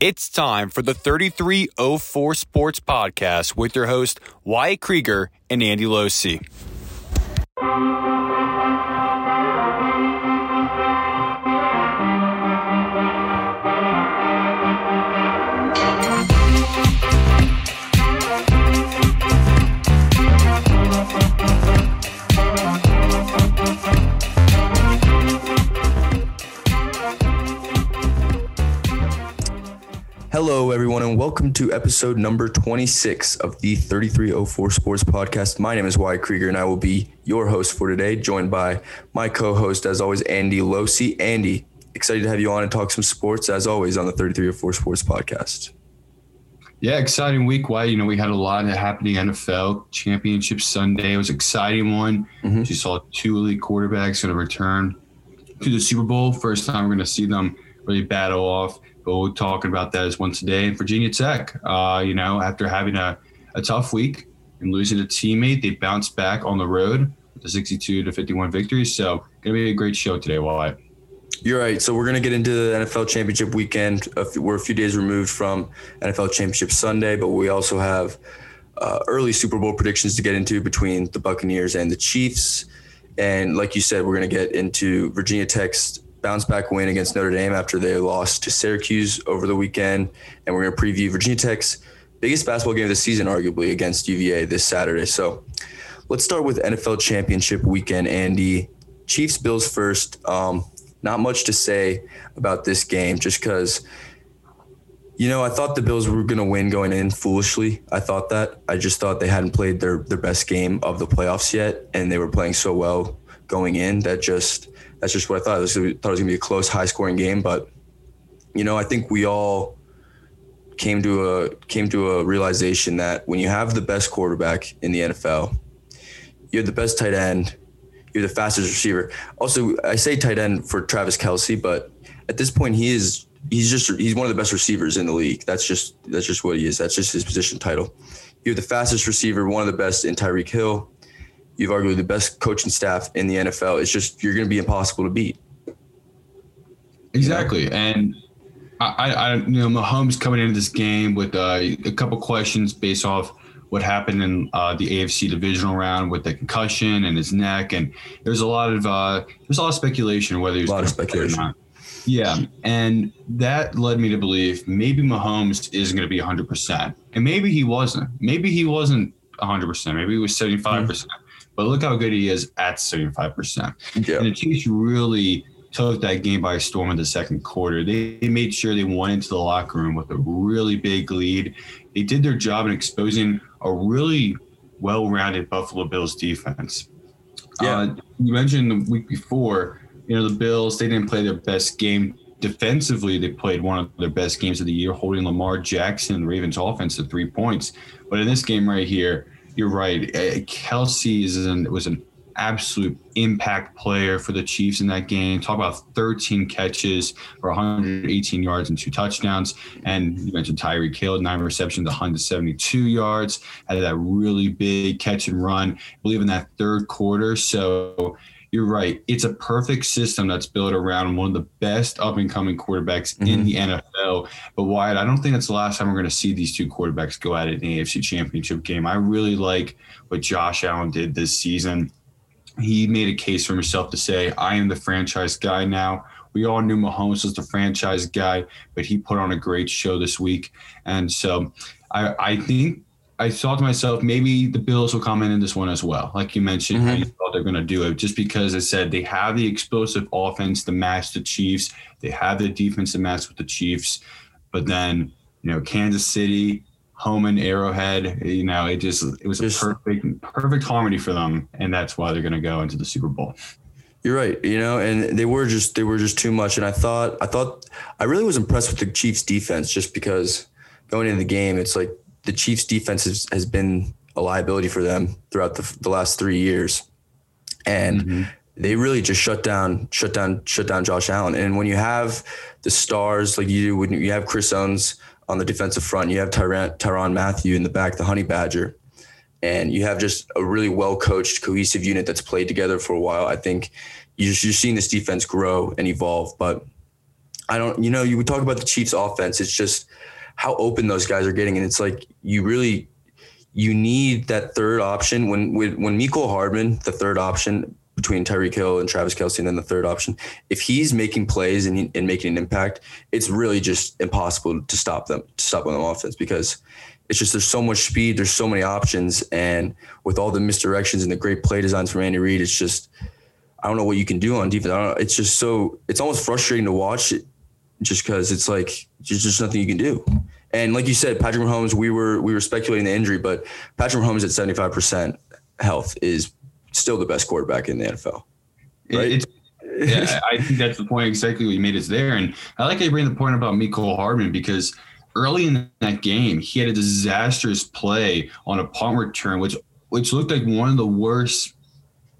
It's time for the 3304 Sports Podcast with your host, Wyatt Krueger and Andy Loce. Hello, everyone, and welcome to episode number 26 of the 3304 Sports Podcast. My name is Wyatt Krueger, and I will be your host for today, joined by my co host, as always, Andy Loce. Andy, excited to have you on and talk some sports, as always, on the 3304 Sports Podcast. Yeah, exciting week. Wyatt. You know, we had a lot happening NFL Championship Sunday. It was an exciting one. Mhm. You saw two elite quarterbacks going to return to the Super Bowl. First time we're going to see them really battle off. Talking about that as a day. And Virginia Tech, uh, you know, after having a, a tough week and losing a teammate, they bounced back on the road with a 62 to 51 victory. So, going to be a great show today, Wyatt. You're right. So we're going to get into the NFL Championship weekend. We're a few days removed from NFL Championship Sunday, but we also have uh, early Super Bowl predictions to get into between the Buccaneers and the Chiefs. And like you said, we're going to get into Virginia Tech's bounce back win against Notre Dame after they lost to Syracuse over the weekend. And we're going to preview Virginia Tech's biggest basketball game of the season, arguably, against UVA this Saturday. So let's start with NFL Championship weekend, Andy. Chiefs Bills first. Um, not much to say about this game just because, you know, I thought the Bills were going to win going in foolishly. I thought that. I just thought they hadn't played their, their best game of the playoffs yet, and they were playing so well going in that just that's just what I thought. I thought it was to be a close, high scoring game, but you know, I think we all came to a came to a realization that when you have the best quarterback in the NFL, you're the best tight end, you're the fastest receiver. Also, I say tight end for Travis Kelce, but at this point, he is he's just he's one of the best receivers in the league. That's just that's just what he is. That's just his position title. You're the fastest receiver, one of the best in Tyreek Hill. You've arguably the best coaching staff in the NFL. It's just you're going to be impossible to beat. Exactly, and I, I, you know, Mahomes coming into this game with uh, a couple questions based off what happened in uh, the AFC divisional round with the concussion and his neck, and there's a lot of uh, there's a lot of speculation whether he was A lot of gonna or speculation. not. Yeah, and that led me to believe maybe Mahomes isn't going to be 100, percent and maybe he wasn't. Maybe he wasn't 100, percent maybe he was 75 percent. But look how good he is at 75 percent. Yeah. And the Chiefs really took that game by storm in the second quarter. They, they made sure they went into the locker room with a really big lead. They did their job in exposing a really well-rounded Buffalo Bills defense. Yeah. Uh, you mentioned the week before, you know, the Bills, they didn't play their best game defensively. They played one of their best games of the year, holding Lamar Jackson and the Ravens offense to three points. But in this game right here, you're right. Uh, Kelce is an, was an absolute impact player for the Chiefs in that game. Talk about 13 catches for 118 yards and two touchdowns. And you mentioned Tyreek Hill, nine receptions, 172 yards. Had that really big catch and run, I believe in that third quarter. So you're right. It's a perfect system that's built around one of the best up and coming quarterbacks in Mhm. the NFL. But Wyatt, I don't think that's the last time we're going to see these two quarterbacks go at it in the AFC Championship game. I really like what Josh Allen did this season. He made a case for himself to say, I am the franchise guy now. We all knew Mahomes was the franchise guy, but he put on a great show this week. And so I, I think I thought to myself, maybe the Bills will come in in this one as well. Like you mentioned, how Mhm. you thought they're going to do it, just because I said they have the explosive offense to match the Chiefs. They have the defense to match with the Chiefs. But then, you know, Kansas City, home and Arrowhead, you know, it just it was a Just- perfect perfect harmony for them, and that's why they're going to go into the Super Bowl. You're right. You know, and they were just they were just too much. And I thought I thought I really was impressed with the Chiefs defense just because going into the game, it's like the Chiefs defense has, has been a liability for them throughout the, the last three years. And mm-hmm. they really just shut down, shut down, shut down Josh Allen. And when you have the stars like you do, when you have Chris Owens on the defensive front, you have Tyrann, Tyrann Mathieu in the back, the Honey Badger, and you have just a really well coached, cohesive unit that's played together for a while. I think you're, you're seeing this defense grow and evolve. But I don't, you know, you would talk about the Chiefs offense. It's just how open those guys are getting. And it's like, you really, you need that third option when, when, when Mecole Hardman, the third option between Tyreek Hill and Travis Kelce, and then the third option, if he's making plays and, and making an impact, it's really just impossible to stop them, to stop on offense because it's just there's so much speed, there's so many options, and with all the misdirections and the great play designs from Andy Reid, it's just I don't know what you can do on defense. It's just so it's almost frustrating to watch it just because it's like there's just nothing you can do. And like you said, Patrick Mahomes, we were we were speculating the injury, but Patrick Mahomes at 75 percent health is still the best quarterback in the NFL. Right? It's, yeah, I think that's the point exactly what you made is there. And I like how you bring the point about Mecole Hardman because early in that game, he had a disastrous play on a punt return, which which looked like one of the worst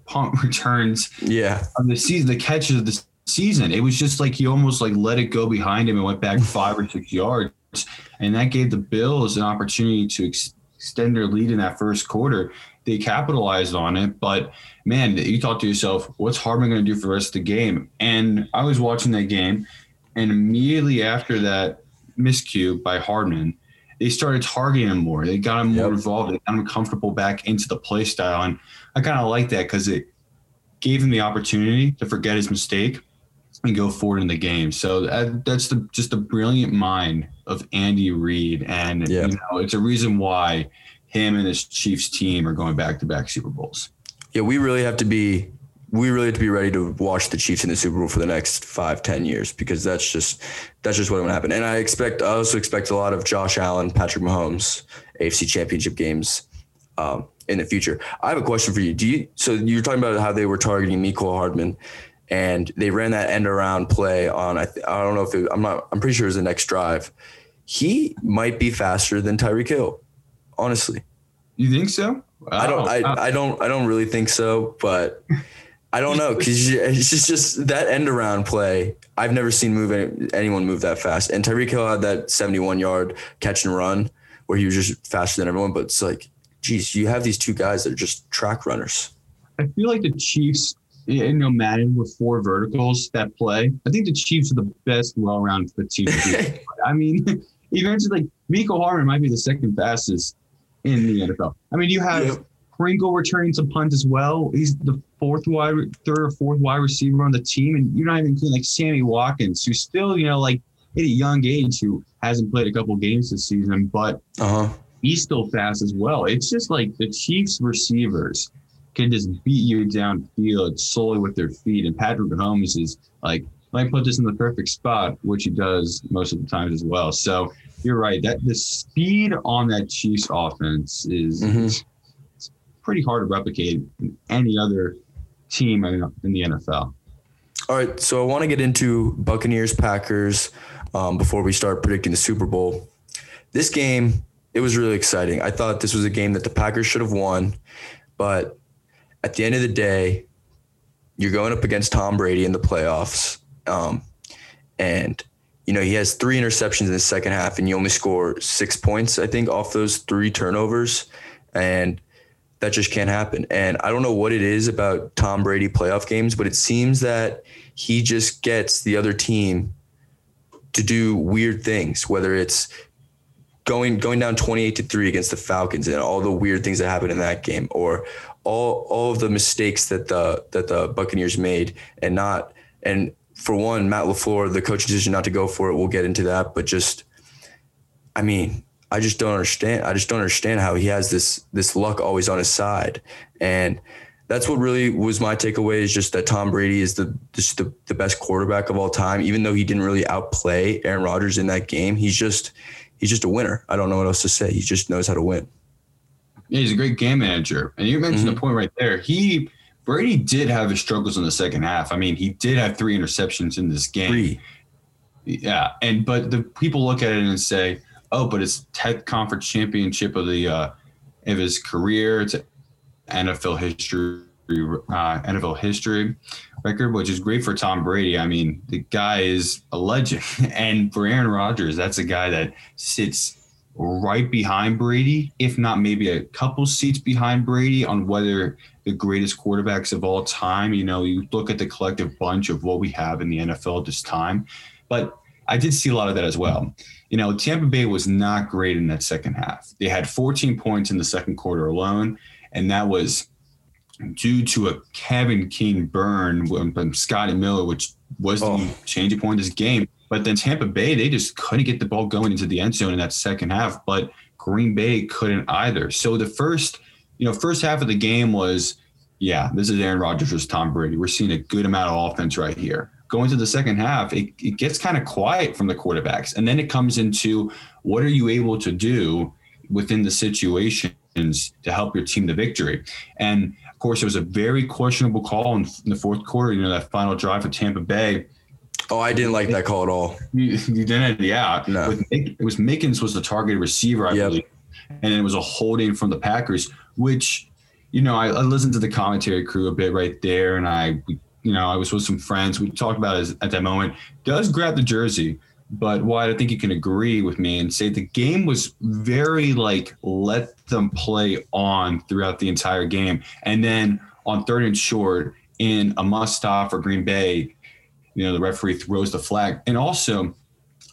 punt returns yeah. of the season, the catches of the season. It was just like he almost like let it go behind him and went back five or six yards. And that gave the Bills an opportunity to ex- extend their lead in that first quarter. They capitalized on it, but man, you thought to yourself, what's Hardman going to do for the rest of the game? And I was watching that game, and immediately after that miscue by Hardman, they started targeting him more. They got him more yep. involved. They got him comfortable back into the play style. And I kind of like that because it gave him the opportunity to forget his mistake and go forward in the game. So that, that's the just the brilliant mind of Andy Reid. And yep. you know, it's a reason why him and his Chiefs team are going back to back Super Bowls. Yeah, we really have to be we really have to be ready to watch the Chiefs in the Super Bowl for the next five, ten years because that's just that's just what's going to happen. And I expect I also expect a lot of Josh Allen, Patrick Mahomes, AFC Championship games um, in the future. I have a question for you. Do you so you're talking about how they were targeting Mecole Hardman, and they ran that end around play on I th- I don't know if it, I'm not I'm pretty sure it was the next drive. He might be faster than Tyreek Hill, honestly. You think so? Wow. I don't. I, I don't. I don't really think so, but I don't know because it's just, just that end around play. I've never seen move any, anyone move that fast. And Tyreek Hill had that 71 yard catch and run where he was just faster than everyone. But it's like, geez, you have these two guys that are just track runners. I feel like the Chiefs, you know, Madden with four verticals that play. I think the Chiefs are the best well rounded team. I mean, eventually, like Mecole Hardman might be the second fastest in the NFL. I mean, you have. Yep. Pringle returning some punts as well. He's the fourth wide, third or fourth wide receiver on the team, and you're not even including like Sammy Watkins, who's still, you know, like at a young age, who hasn't played a couple games this season, but uh-huh. he's still fast as well. It's just like the Chiefs receivers can just beat you downfield solely with their feet, and Patrick Mahomes is like might put this in the perfect spot, which he does most of the times as well. So you're right that the speed on that Chiefs offense is. Mm-hmm pretty hard to replicate in any other team in, in the NFL. All right, so I want to get into Buccaneers Packers um, before we start predicting the Super Bowl. This game, it was really exciting. I thought this was a game that the Packers should have won, but at the end of the day, you're going up against Tom Brady in the playoffs, um, and you know he has three interceptions in the second half, and you only score six points, I think, off those three turnovers, and that just can't happen. And I don't know what it is about Tom Brady playoff games, but it seems that he just gets the other team to do weird things, whether it's going going down 28 to 3 against the Falcons and all the weird things that happened in that game or all all of the mistakes that the that the Buccaneers made and not and for one Matt LaFleur the coach decision not to go for it we'll get into that but just I mean I just don't understand. I just don't understand how he has this this luck always on his side, and that's what really was my takeaway. Is just that Tom Brady is the just the, the best quarterback of all time. Even though he didn't really outplay Aaron Rodgers in that game, he's just he's just a winner. I don't know what else to say. He just knows how to win. Yeah, he's a great game manager. And you mentioned mm-hmm. the point right there. He Brady did have his struggles in the second half. I mean, he did have three interceptions in this game. Three. Yeah, and but the people look at it and say oh, but it's 10th conference championship of the uh, of his career. It's NFL history, uh, NFL history record, which is great for Tom Brady. I mean, the guy is a legend, and for Aaron Rodgers, that's a guy that sits right behind Brady, if not maybe a couple seats behind Brady on whether the greatest quarterbacks of all time. You know, you look at the collective bunch of what we have in the NFL at this time, but I did see a lot of that as well. You know, Tampa Bay was not great in that second half. They had 14 points in the second quarter alone, and that was due to a Kevin King burn from Scotty Miller, which was oh. the changing point of this game. But then Tampa Bay, they just couldn't get the ball going into the end zone in that second half. But Green Bay couldn't either. So the first, you know, first half of the game was, yeah, this is Aaron Rodgers versus Tom Brady. We're seeing a good amount of offense right here. Going to the second half, it, it gets kind of quiet from the quarterbacks. And then it comes into what are you able to do within the situations to help your team to victory? And of course, it was a very questionable call in, in the fourth quarter, you know, that final drive for Tampa Bay Oh, I didn't like that call at all. You, you didn't? Yeah. No. With, it was Mickens was the target receiver, I yep. believe, and it was a holding from the Packers, which, you know, I, I, listened to the commentary crew a bit right there, and I, you know, I was with some friends. We talked about it at that moment. Does grab the jersey, but why I think you can agree with me and say the game was very like let them play on throughout the entire game, and then on third and short in a must stop for Green Bay you know the referee throws the flag. And also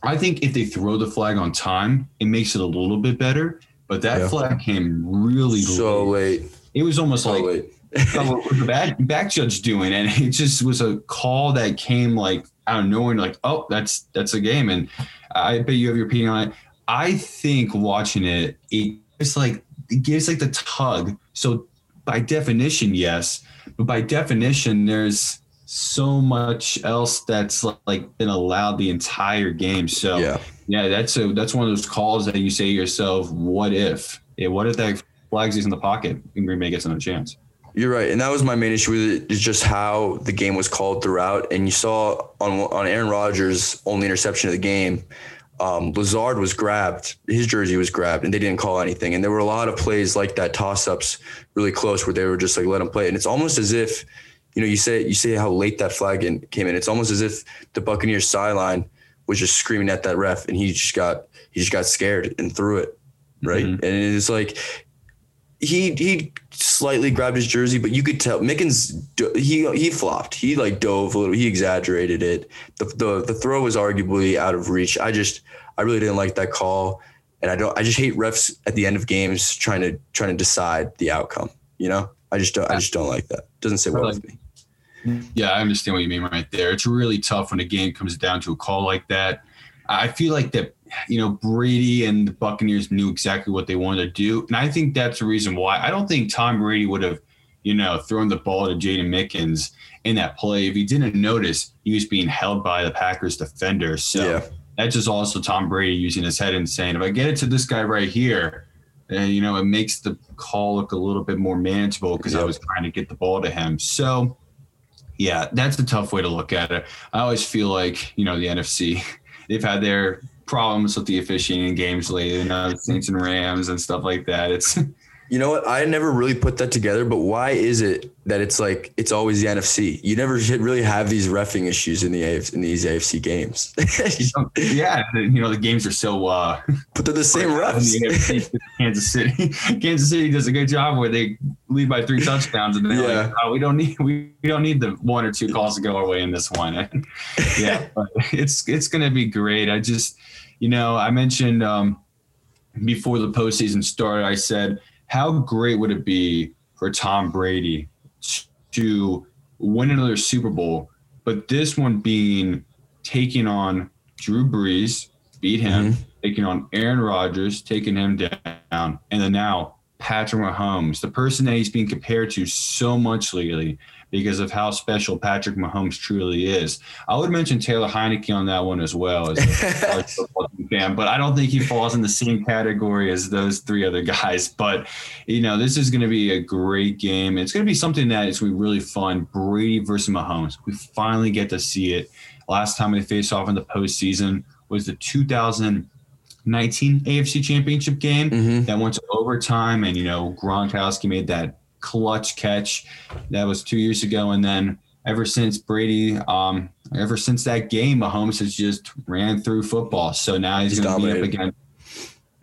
i think if they throw the flag on time it makes it a little bit better. But that yeah. flag came really so late, late. it was almost so like what was the back, back judge doing? And it just was a call that came like out of nowhere like oh that's that's a game. And i bet you have your opinion on it. I think watching it it's like it gives like the tug. So by definition yes. But by definition there's so much else that's like been allowed the entire game. So yeah, yeah, that's a that's one of those calls that you say to yourself, "What if? Yeah, what if that flags is in the pocket and Green Bay gets another chance?" You're right, and that was my main issue with it. Is just how the game was called throughout, and you saw on on Aaron Rodgers' only interception of the game. Um, Lazard was grabbed, his jersey was grabbed, and they didn't call anything. And there were a lot of plays like that, toss ups really close, where they were just like, let him play. And it's almost as if you know, you say you say how late that flag in, came in. It's almost as if the Buccaneers sideline was just screaming at that ref, and he just got he just got scared and threw it, right? Mm-hmm. And it's like he he slightly grabbed his jersey, but you could tell Mickens he he flopped. He like dove a little. He exaggerated it. The the the throw was arguably out of reach. I just I really didn't like that call, and I don't. I just hate refs at the end of games trying to trying to decide the outcome. You know, I just don't. I just don't like that. Doesn't sit well with me. Yeah, I understand what you mean right there. It's really tough when a game comes down to a call like that. I feel like that, you know, Brady and the Buccaneers knew exactly what they wanted to do. And I think that's the reason why I don't think Tom Brady would have, you know, thrown the ball to Jaydon Mickens in that play if he didn't notice he was being held by the Packers defender. So yeah. that's just also Tom Brady using his head and saying, if I get it to this guy right here, and you know, it makes the call look a little bit more manageable because yep. I was trying to get the ball to him. So yeah, that's a tough way to look at it. I always feel like, you know, the NFC, they've had their problems with the officiating games lately, you know, Saints and Rams and stuff like that. It's You know what? I never really put that together, but why is it that it's like it's always the NFC? You never really have these refing issues in the AFC, in these AFC games. yeah, you know the games are so. uh But they're the same refs. The Kansas City, Kansas City does a good job where they lead by three touchdowns, and they're yeah. like, oh, "We don't need we, we don't need the one or two calls to go our way in this one." yeah, but it's it's going to be great. I just, you know, I mentioned um before the postseason started, I said how great would it be for Tom Brady to win another Super Bowl, but this one being taking on Drew Brees, beat him, mm-hmm. taking on Aaron Rodgers, taking him down, and then now Patrick Mahomes, the person that he's being compared to so much lately because of how special Patrick Mahomes truly is. I would mention Taylor Heinicke on that one as well as a fan, but I don't think he falls in the same category as those three other guys. But you know, this is going to be a great game. It's going to be something that is going to be really fun. Brady versus Mahomes. We finally get to see it. Last time they faced off in the postseason was the 2019 AFC Championship game mm-hmm. that went to overtime, and you know Gronkowski made that clutch catch. That was two years ago, and then ever since Brady, um, ever since that game, Mahomes has just ran through football. So now he's, he's going to be up against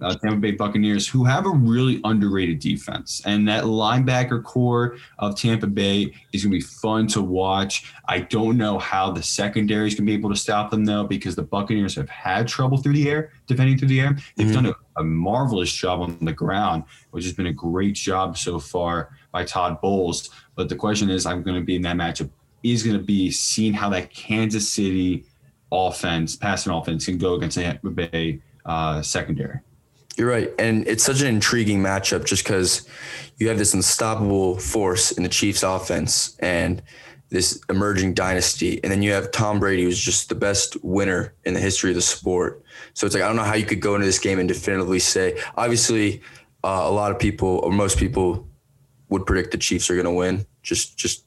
uh, Tampa Bay Buccaneers, who have a really underrated defense. And that linebacker core of Tampa Bay is going to be fun to watch. I don't know how the secondary is going to be able to stop them, though, because the Buccaneers have had trouble through the air, defending through the air. They've mm-hmm. done a, a marvelous job on the ground, which has been a great job so far by Todd Bowles. But the question is, I'm going to be in that matchup, is going to be seeing how that Kansas City offense, passing offense, can go against Tampa Bay uh, secondary. You're right. And it's such an intriguing matchup just because you have this unstoppable force in the Chiefs offense and this emerging dynasty. And then you have Tom Brady, who's just the best winner in the history of the sport. So it's like, I don't know how you could go into this game and definitively say, obviously, uh, a lot of people or most people would predict the Chiefs are going to win. Just, just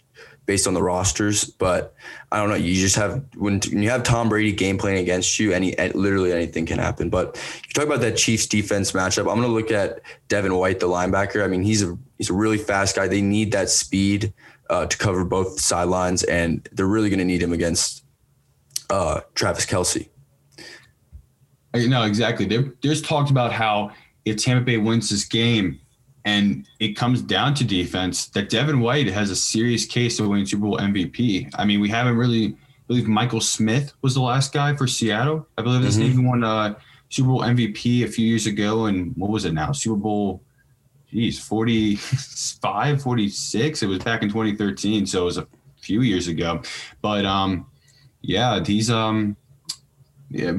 based on the rosters. But I don't know. You just have when, when you have Tom Brady game playing against you, any literally anything can happen. But you talk about that Chiefs defense matchup. I'm going to look at Devin White, the linebacker. I mean, he's a he's a really fast guy. They need that speed uh, to cover both sidelines, and they're really going to need him against uh, Travis Kelce. No, exactly. They're, there's talked about how if Tampa Bay wins this game, and it comes down to defense that Devin White has a serious case of winning Super Bowl MVP. I mean, we haven't really I believe Michael Smith was the last guy for Seattle. I believe this mm-hmm. won uh, Super Bowl MVP a few years ago. And what was it now? Super Bowl, geez, 45, 46. It was back in 2013. So it was a few years ago. But um, yeah, he's um, yeah,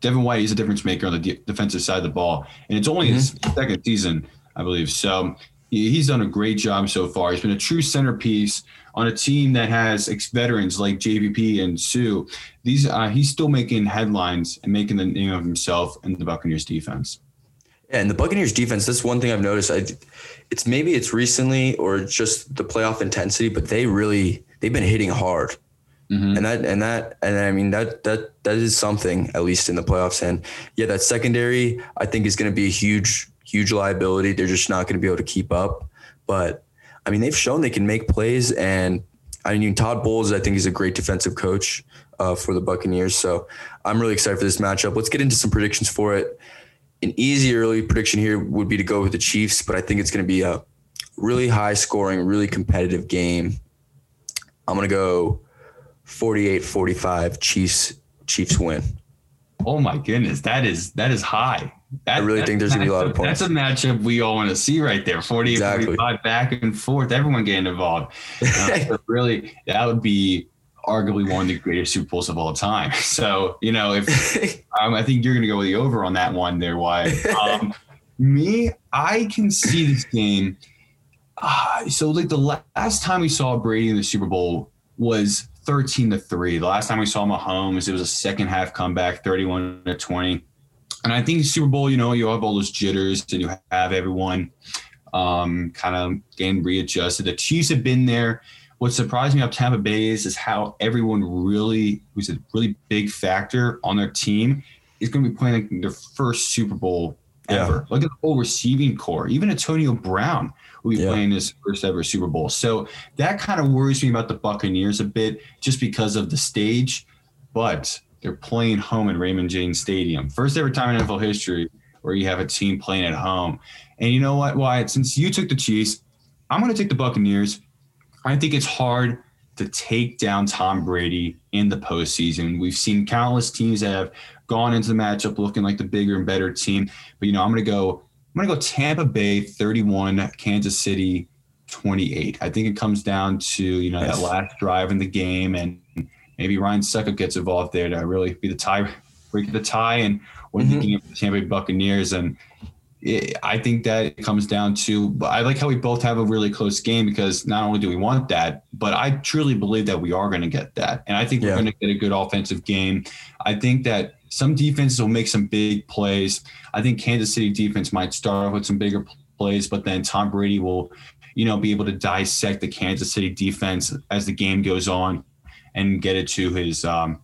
Devin White, is a difference maker on the de- defensive side of the ball. And it's only mm-hmm. his second season I believe. So he's done a great job so far. He's been a true centerpiece on a team that has ex veterans like JPP and Suh. These uh, he's still making headlines and making the name of himself in the Buccaneers defense. Yeah, and the Buccaneers defense. That's one thing I've noticed. I, it's maybe it's recently or just the playoff intensity, but they really they've been hitting hard. Mm-hmm. And that and that and I mean that that that is something at least in the playoffs. And yeah, that secondary I think is going to be a huge huge liability. They're just not going to be able to keep up. But I mean, they've shown they can make plays, and I mean, Todd Bowles, I think, is a great defensive coach uh, for the Buccaneers. So I'm really excited for this matchup. Let's get into some predictions for it. An easy early prediction here would be to go with the Chiefs, but I think it's going to be a really high scoring, really competitive game. I'm going to go 48 45 Chiefs Chiefs win. Oh my goodness, that is that is high. That, I really think there's gonna be a lot of points. That's a matchup we all want to see right there. 40 exactly. 45 back and forth, everyone getting involved. Uh, so really, that would be arguably one of the greatest Super Bowls of all time. So, you know, if um, I think you're gonna go with the over on that one there, why? Um, me, I can see this game. Uh, so like the last time we saw Brady in the Super Bowl was 13 to 3. The last time we saw Mahomes, it was a second half comeback, 31 to 20. And I think Super Bowl, you know, you have all those jitters and you have everyone um, kind of getting readjusted. The Chiefs have been there. What surprised me about Tampa Bay is, is how everyone really, who's a really big factor on their team, is going to be playing like their first Super Bowl ever. Yeah. Look at the whole receiving core. Even Antonio Brown will be yeah. playing his first ever Super Bowl. So that kind of worries me about the Buccaneers a bit, just because of the stage. But they're playing home in Raymond James Stadium. First ever time in NFL history where you have a team playing at home. And you know what, Wyatt? Since you took the Chiefs, I'm going to take the Buccaneers. I think it's hard to take down Tom Brady in the postseason. We've seen countless teams that have gone into the matchup looking like the bigger and better team. But you know, I'm going to go. I'm going to go Tampa Bay 31, Kansas City 28. I think it comes down to you know that last drive in the game and maybe Ryan Succop gets involved there to really be the tie, break the tie, and win mm-hmm. game for the Tampa Bay Buccaneers. And it, I think that it comes down to. I like how we both have a really close game because not only do we want that, but I truly believe that we are going to get that, and I think yeah. we're going to get a good offensive game. I think that some defenses will make some big plays. I think Kansas City defense might start off with some bigger plays, but then Tom Brady will, you know, be able to dissect the Kansas City defense as the game goes on and get it to his um,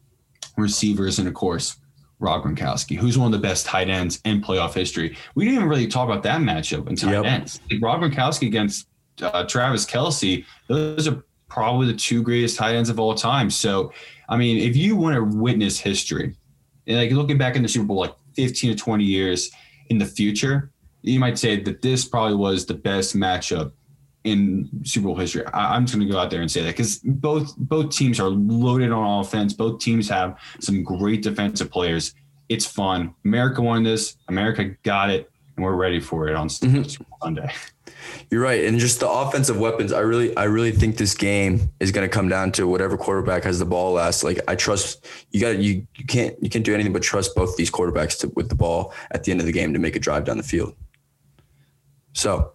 receivers and of course Rob Gronkowski, who's one of the best tight ends in playoff history. We didn't even really talk about that matchup in tight yep. ends. Like Rob Gronkowski against uh, Travis Kelce, those are probably the two greatest tight ends of all time. So, I mean, if you want to witness history, and like looking back in the Super Bowl, like 15 to 20 years, in the future, you might say that this probably was the best matchup in Super Bowl history. I, am just going to go out there and say that because both both teams are loaded on offense. Both teams have some great defensive players. It's fun. America won this. America got it, and we're ready for it on mm-hmm. Sunday. You're right, and just the offensive weapons. I really, I really think this game is going to come down to whatever quarterback has the ball last. Like I trust you got you. You can't you can't do anything but trust both these quarterbacks to, with the ball at the end of the game to make a drive down the field. So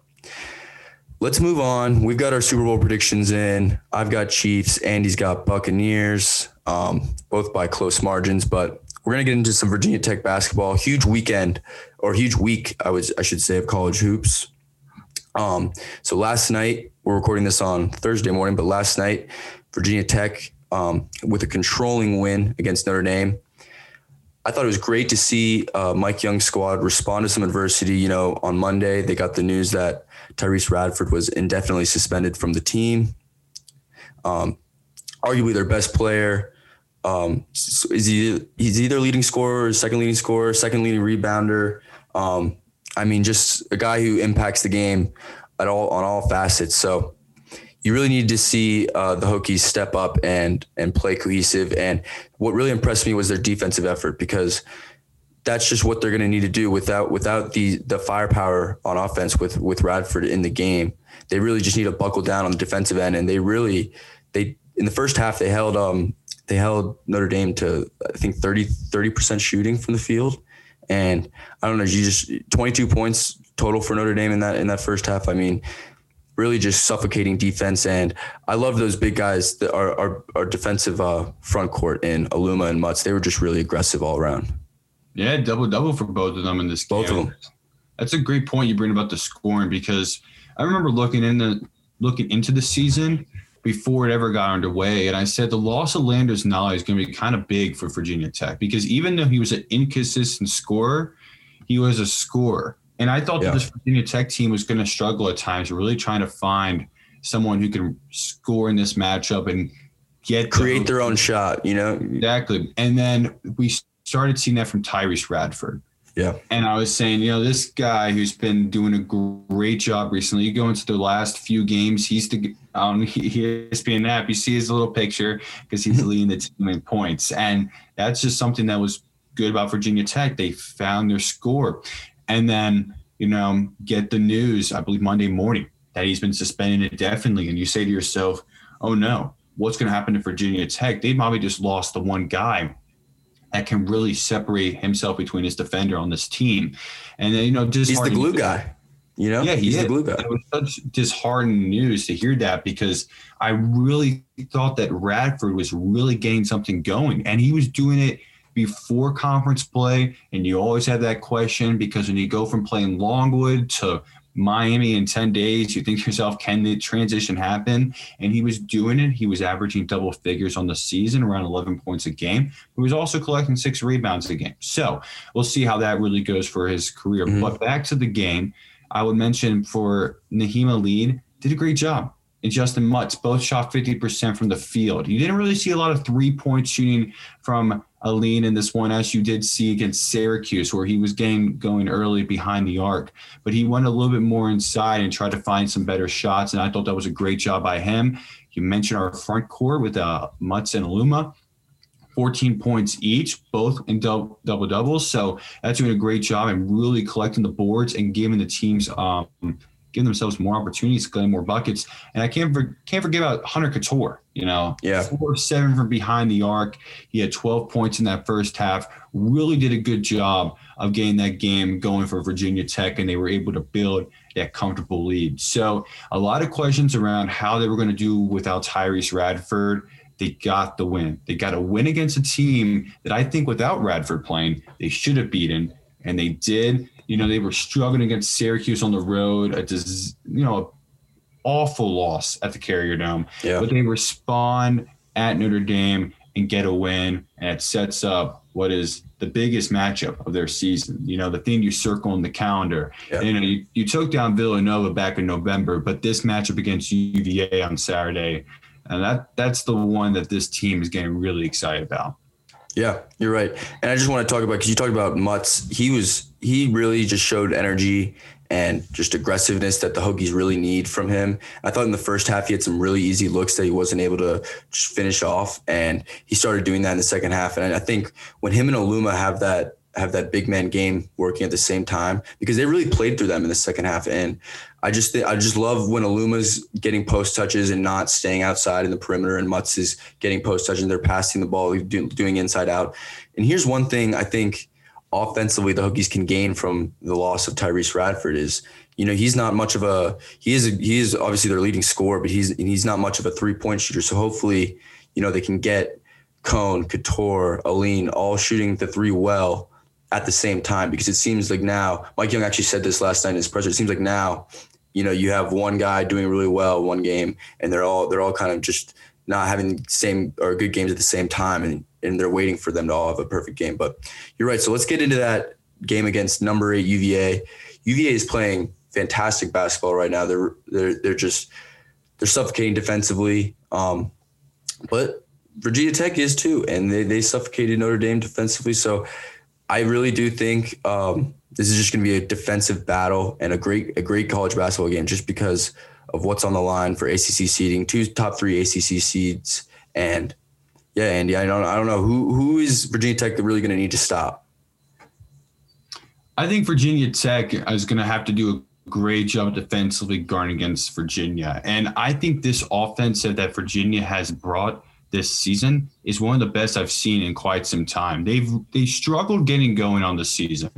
let's move on. We've got our Super Bowl predictions in. I've got Chiefs. Andy's got Buccaneers, um, both by close margins. But we're gonna get into some Virginia Tech basketball. Huge weekend or huge week, I was I should say, of college hoops. Um, so last night we're recording this on Thursday morning, but last night Virginia Tech um, with a controlling win against Notre Dame. I thought it was great to see uh, Mike Young's squad respond to some adversity. You know, on Monday they got the news that Tyrece Radford was indefinitely suspended from the team. Um, arguably their best player. Um, is he? He's either leading scorer, second leading scorer, second leading rebounder. Um, I mean, just a guy who impacts the game at all on all facets. So you really need to see uh, the Hokies step up and and play cohesive. And what really impressed me was their defensive effort because that's just what they're going to need to do without without the the firepower on offense with with Radford in the game. They really just need to buckle down on the defensive end, and they really they in the first half they held um they held Notre Dame to I think 30 percent shooting from the field, and I don't know you just 22 points total for Notre Dame in that in that first half. I mean, really just suffocating defense. And I love those big guys that are our, our defensive uh, front court in Aluma and Mutts. They were just really aggressive all around. Yeah, double double for both of them in this game. Both of them. That's a great point you bring about the scoring because I remember looking in the looking into the season before it ever got underway, and I said the loss of Landers Nolley is going to be kind of big for Virginia Tech because even though he was an inconsistent scorer, he was a scorer. And I thought yeah. that this Virginia Tech team was going to struggle at times, really trying to find someone who can score in this matchup and get create the, their own shot, you know? Exactly. And then we started seeing that from Tyrece Radford. Yeah. And I was saying, you know, this guy who's been doing a great job recently, you go into the last few games, he's the on um, ESPN app, you see his little picture because he's leading the team in points. And that's just something that was good about Virginia Tech. They found their score. And then, you know, get the news, I believe Monday morning, that he's been suspended indefinitely. And you say to yourself, oh no, what's going to happen to Virginia Tech? They probably just lost the one guy that can really separate himself between his defender on this team. And then, you know, just he's the glue guy. You know, yeah, he's the glue guy. It was such disheartening news to hear that because I really thought that Radford was really getting something going, and he was doing it before conference play. And you always have that question because when you go from playing Longwood to Miami in 10 days, you think to yourself, can the transition happen? And he was doing it. He was averaging double figures on the season, around 11 points a game. He was also collecting six rebounds a game. So we'll see how that really goes for his career. Mm-hmm. But back to the game, I would mention for Nahiem Alleyne, did a great job. And Justin Mutts both shot 50% from the field. You didn't really see a lot of three point shooting from Alleyne in this one, as you did see against Syracuse, where he was getting going early behind the arc. But he went a little bit more inside and tried to find some better shots. And I thought that was a great job by him. You mentioned our front court with uh, Mutts and Aluma. 14 points each, both in double, double doubles. So that's doing a great job and really collecting the boards and giving the teams um, giving themselves more opportunities to claim more buckets. And I can't for, can't forget about Hunter Cattoor. You know, yeah, four seven from behind the arc. He had 12 points in that first half. Really did a good job of getting that game going for Virginia Tech, and they were able to build that comfortable lead. So a lot of questions around how they were going to do without Tyrece Radford. They got the win. They got a win against a team that I think without Radford playing, they should have beaten, and they did. You know, they were struggling against Syracuse on the road, a dis, you know, awful loss at the Carrier Dome. Yeah. But they respond at Notre Dame and get a win, and it sets up what is the biggest matchup of their season. You know, the thing you circle in the calendar. Yeah. You know, you, you took down Villanova back in November, but this matchup against UVA on Saturday, and that that's the one that this team is getting really excited about. Yeah, you're right. And I just want to talk about because you talked about Mutts. He was he really just showed energy and just aggressiveness that the Hokies really need from him. I thought in the first half he had some really easy looks that he wasn't able to finish off, and he started doing that in the second half. And I think when him and Aluma have that have that big man game working at the same time because they really played through them in the second half. And I just th- I just love when Aluma's getting post touches and not staying outside in the perimeter, and Mutts is getting post touches and they're passing the ball, do, doing inside out. And here's one thing I think offensively the Hokies can gain from the loss of Tyrece Radford is, you know, he's not much of a he is a, he is obviously their leading scorer, but he's he's not much of a three point shooter. So hopefully, you know, they can get Cone, Cattoor, Alleyne all shooting the three well at the same time because it seems like now Mike Young actually said this last night in his presser. It seems like now, you know, you have one guy doing really well one game, and they're all they're all kind of just not having same or good games at the same time, and and they're waiting for them to all have a perfect game. But you're right. So let's get into that game against number eight UVA. UVA is playing fantastic basketball right now. They're they're they're just they're suffocating defensively. Um, but Virginia Tech is too, and they they suffocated Notre Dame defensively. So I really do think um, this is just going to be a defensive battle and a great a great college basketball game, just because of what's on the line for ACC seeding, two top three ACC seeds, and yeah, Andy, I don't I don't know. Who who is Virginia Tech that really going to need to stop. I think Virginia Tech is going to have to do a great job defensively guarding against Virginia, and I think this offensive that Virginia has brought this season is one of the best I've seen in quite some time. They've they struggled getting going on the season,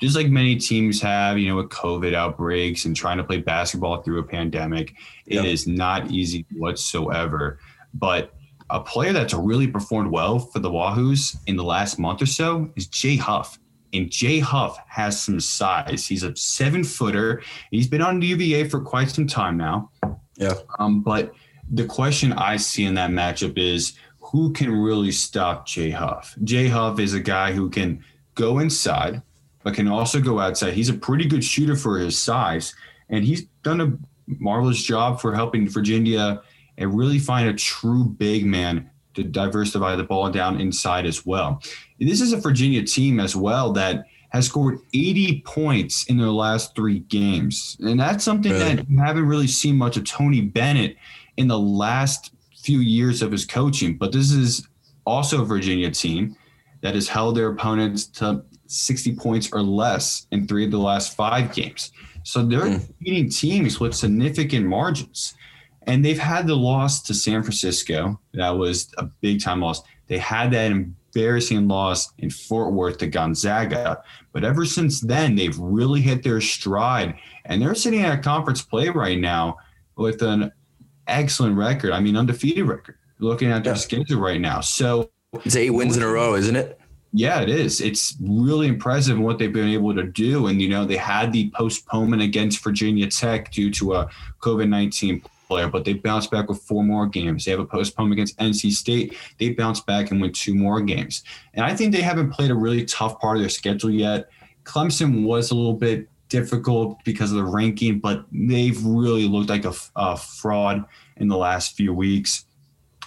just like many teams have. You know, with COVID outbreaks and trying to play basketball through a pandemic, it yep. is not easy whatsoever. But a player that's really performed well for the Wahoos in the last month or so is Jay Huff. And Jay Huff has some size. He's a seven footer. He's been on the UVA for quite some time now. Yeah. Um, but the question I see in that matchup is who can really stop Jay Huff? Jay Huff is a guy who can go inside, but can also go outside. He's a pretty good shooter for his size, and he's done a marvelous job for helping Virginia and really find a true big man to diversify the ball down inside as well. This is a Virginia team as well that has scored 80 points in their last three games. And that's something really? that you haven't really seen much of Tony Bennett in the last few years of his coaching. But this is also a Virginia team that has held their opponents to 60 points or less in three of the last five games. So they're mm. beating teams with significant margins. And they've had the loss to San Francisco. That was a big time loss. They had that embarrassing loss in Fort Worth to Gonzaga. But ever since then, they've really hit their stride. And they're sitting at a conference play right now with an excellent record. I mean, undefeated record. Looking at their yeah. schedule right now. So it's eight wins in a row, isn't it? Yeah, it is. It's really impressive what they've been able to do. And, you know, they had the postponement against Virginia Tech due to a COVID 19 player, but they bounced back with four more games. They have a postponement against NC State. They bounced back and win two more games. And I think they haven't played a really tough part of their schedule yet. Clemson was a little bit difficult because of the ranking, but they've really looked like a, a fraud in the last few weeks.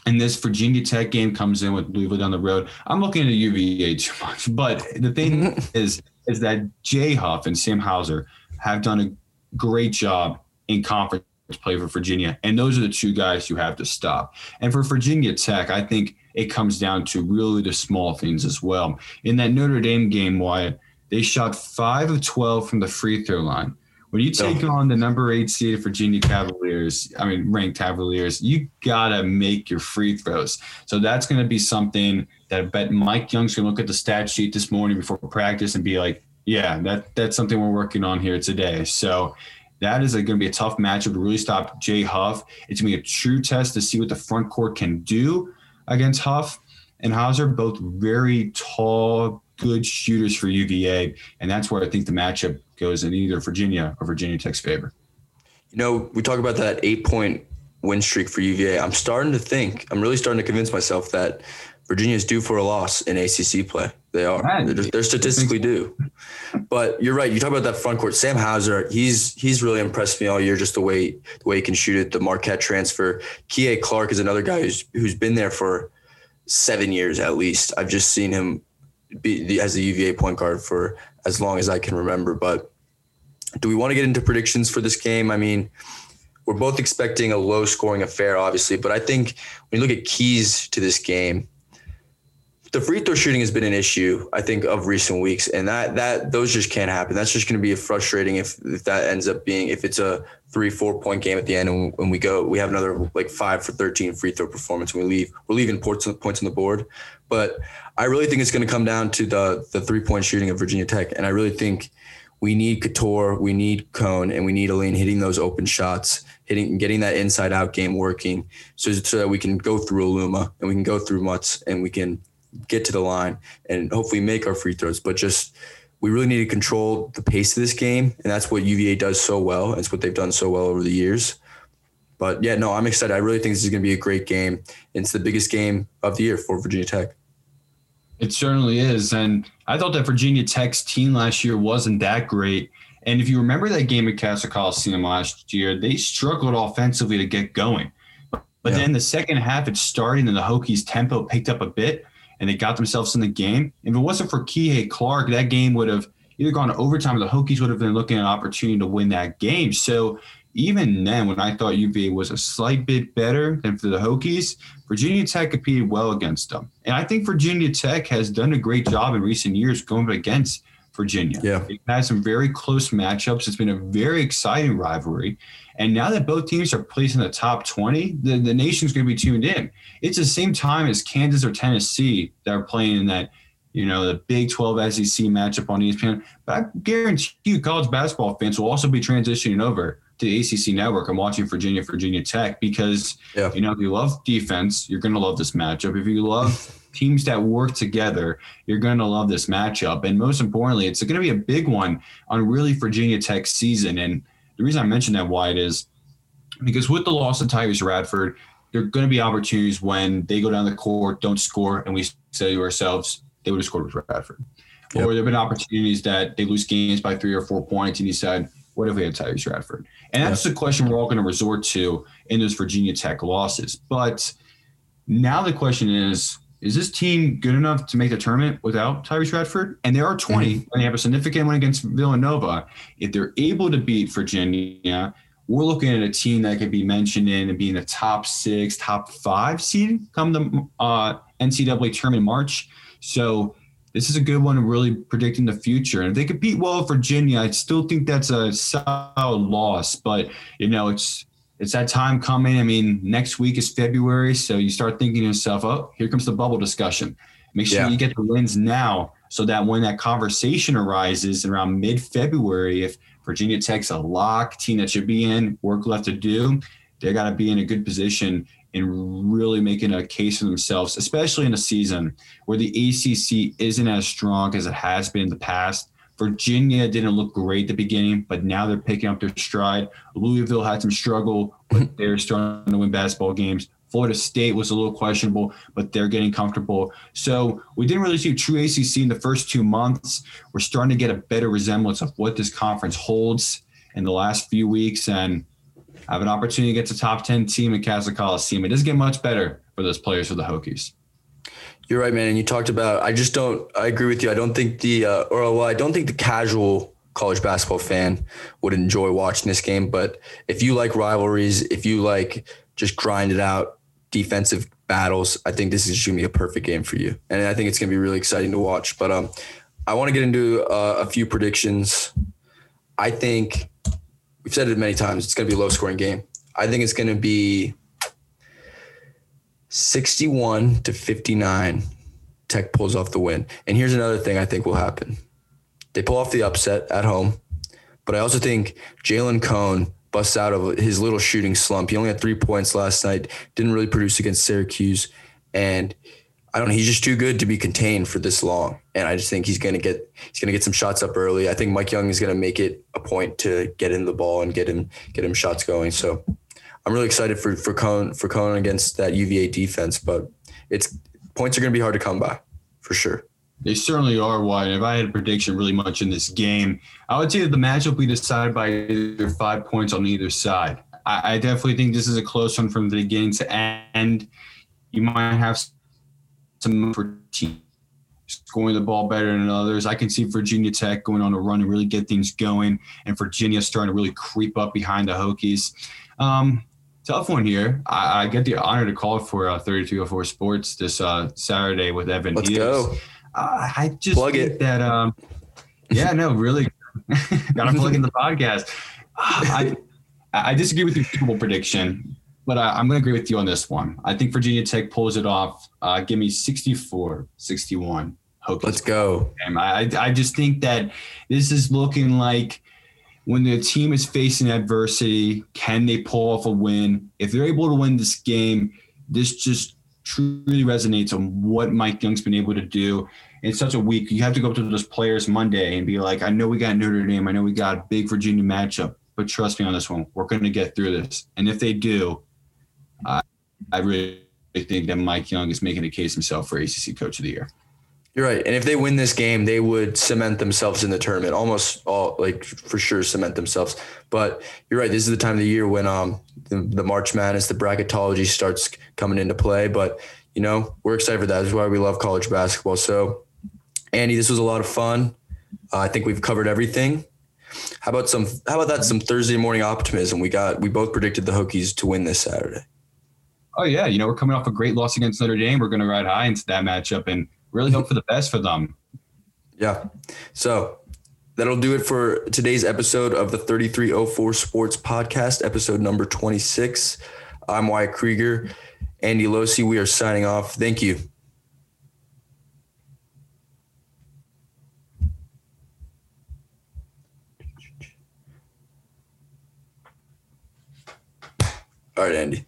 And this Virginia Tech game comes in with Louisville down the road. I'm looking at UVA too much, but the thing is, is that Jay Huff and Sam Hauser have done a great job in conference play for Virginia. And those are the two guys you have to stop. And for Virginia Tech, I think it comes down to really the small things as well. In that Notre Dame game, Wyatt, they shot five of 12 from the free throw line. When you take oh. on the number eight seed Virginia Cavaliers, I mean, ranked Cavaliers, you got to make your free throws. So that's going to be something that I bet Mike Young's going to look at the stat sheet this morning before practice and be like, yeah, that that's something we're working on here today. So that is going to be a tough matchup to really stop Jay Huff. It's going to be a true test to see what the front court can do against Huff and Hauser, both very tall, good shooters for UVA. And that's where I think the matchup goes in either Virginia or Virginia Tech's favor. You know, we talk about that eight point win streak for UVA. I'm starting to think, I'm really starting to convince myself that Virginia is due for a loss in ACC play. They are. They're, they're, statistically due. But you're right. You talk about that front court. Sam Hauser, he's he's really impressed me all year. Just the way the way he can shoot it. The Marquette transfer. Kihei Clark is another guy who's who's been there for seven years at least. I've just seen him be the, as the UVA point guard for as long as I can remember. But do we want to get into predictions for this game? I mean, we're both expecting a low scoring affair, obviously, but I think when you look at keys to this game, the free throw shooting has been an issue, I think, of recent weeks, and that that those just can't happen. That's just going to be frustrating if if that ends up being if it's a three four point game at the end and when we go we have another like five for thirteen free throw performance and we leave we're leaving points points on the board. But I really think it's going to come down to the the three point shooting of Virginia Tech, and I really think we need Cattoor, we need Cone, and we need Alleyne hitting those open shots, hitting, getting that inside out game working, so, so that we can go through Aluma and we can go through Mutts and we can get to the line and hopefully make our free throws. But just we really need to control the pace of this game, and that's what UVA does so well. It's what they've done so well over the years. But yeah, no, I'm excited. I really think this is going to be a great game. It's the biggest game of the year for Virginia Tech. It certainly is. And I thought that Virginia Tech's team last year wasn't that great. And if you remember that game at Cassell Coliseum last year, they struggled offensively to get going. But yeah. then the second half, it started and the Hokies' tempo picked up a bit and they got themselves in the game. If it wasn't for Kihei Clark, that game would have either gone to overtime or the Hokies would have been looking at an opportunity to win that game. So even then, when I thought UVA was a slight bit better than for the Hokies, Virginia Tech competed well against them. And I think Virginia Tech has done a great job in recent years going against Virginia. Yeah. They've had some very close matchups. It's been a very exciting rivalry. And now that both teams are placed in the top 20, the, the nation's going to be tuned in. It's the same time as Kansas or Tennessee that are playing in that, you know, the Big 12 SEC matchup on ESPN. But I guarantee you, college basketball fans will also be transitioning over to the ACC network I'm watching Virginia, Virginia Tech because, yeah. you know, if you love defense, you're going to love this matchup. If you love teams that work together, you're going to love this matchup. And most importantly, it's going to be a big one on really Virginia Tech's season. And the reason I mentioned that Wyatt is because with the loss of Tyrece Radford, there are going to be opportunities when they go down the court, don't score, and we say to ourselves, they would have scored with Radford. Yep. Or there have been opportunities that they lose games by three or four points, and you said, what if we had Tyrece Radford? And that's the question we're all going to resort to in those Virginia Tech losses. But now the question is, is this team good enough to make the tournament without Tyrece Radford? And there are 20, mm-hmm. and they have a significant one against Villanova. If they're able to beat Virginia, we're looking at a team that could be mentioned in and being a top six, top five seed come the uh, NCAA tournament in March. So this is a good one, really predicting the future. And if they compete well with Virginia, I still think that's a solid loss. But you know, it's it's that time coming. I mean, next week is February, so you start thinking to yourself, "Oh, here comes the bubble discussion." Make sure yeah. you get the wins now, so that when that conversation arises around mid-February, if Virginia Tech's a lock team that should be in, work left to do, they got to be in a good position in really making a case for themselves, especially in a season where the ACC isn't as strong as it has been in the past. Virginia didn't look great at the beginning, but now they're picking up their stride. Louisville had some struggle, but they're starting to win basketball games. Florida State was a little questionable, but they're getting comfortable. So we didn't really see true ACC in the first two months. We're starting to get a better resemblance of what this conference holds in the last few weeks, and have an opportunity to get to top 10 team at Cassell Coliseum. It doesn't get much better for those players for the Hokies. You're right, man. And you talked about. I just don't. I agree with you. I don't think the uh, or well, I don't think the casual college basketball fan would enjoy watching this game. But if you like rivalries, if you like just grind it out defensive battles, I think this is gonna be a perfect game for you. And I think it's gonna be really exciting to watch. But um, I want to get into uh, a few predictions. I think we've said it many times. It's gonna be a low scoring game. I think it's gonna be 61 to 59, Tech pulls off the win. And here's another thing I think will happen they pull off the upset at home, but I also think Jalen Cone busts out of his little shooting slump. He only had three points last night, didn't really produce against Syracuse. And I don't know, he's just too good to be contained for this long. And I just think he's gonna get he's gonna get some shots up early. I think Mike Young is gonna make it a point to get in the ball and get him get him shots going. So I'm really excited for for Cone for Cone against that UVA defense, but it's points are going to be hard to come by for sure. They certainly are Wyatt. If I had a prediction really much in this game, I would say that the match will be decided by either five points on either side. I, I definitely think this is a close one from the beginning to end. You might have some for scoring the ball better than others. I can see Virginia Tech going on a run and really get things going, and Virginia starting to really creep up behind the Hokies. Um, tough one here. I, I, get the honor to call for uh, 3304 Sports this uh, Saturday with Evan. Let's go. Uh, I just plug it. That um, yeah, no, really, got to plug in the podcast. I I disagree with your Super Bowl prediction, but I, am going to agree with you on this one. I think Virginia Tech pulls it off. Uh, give me 64, 61. Hokies Let's go. I, I just think that this is looking like when the team is facing adversity, can they pull off a win? If they're able to win this game, this just truly resonates on what Mike Young's been able to do in such a week. You have to go up to those players Monday and be like, I know we got Notre Dame. I know we got a big Virginia matchup, but trust me on this one. We're going to get through this. And if they do, I, really think that Mike Young is making a case himself for ACC Coach of the Year. You're right. And if they win this game, they would cement themselves in the tournament, almost all like for sure cement themselves. But you're right. This is the time of the year when um the, the March Madness, the bracketology starts coming into play. But you know, we're excited for that. This is why we love college basketball. So, Andy, this was a lot of fun. Uh, I think we've covered everything. How about some? How about that? Some Thursday morning optimism. We got. We both predicted the Hokies to win this Saturday. Oh yeah, you know we're coming off a great loss against Notre Dame. We're going to ride high into that matchup and really hope for the best for them. Yeah. So that'll do it for today's episode of the 3304 Sports Podcast, episode number 26. I'm Wyatt Krueger. Andy Loce, we are signing off. Thank you. All right, Andy.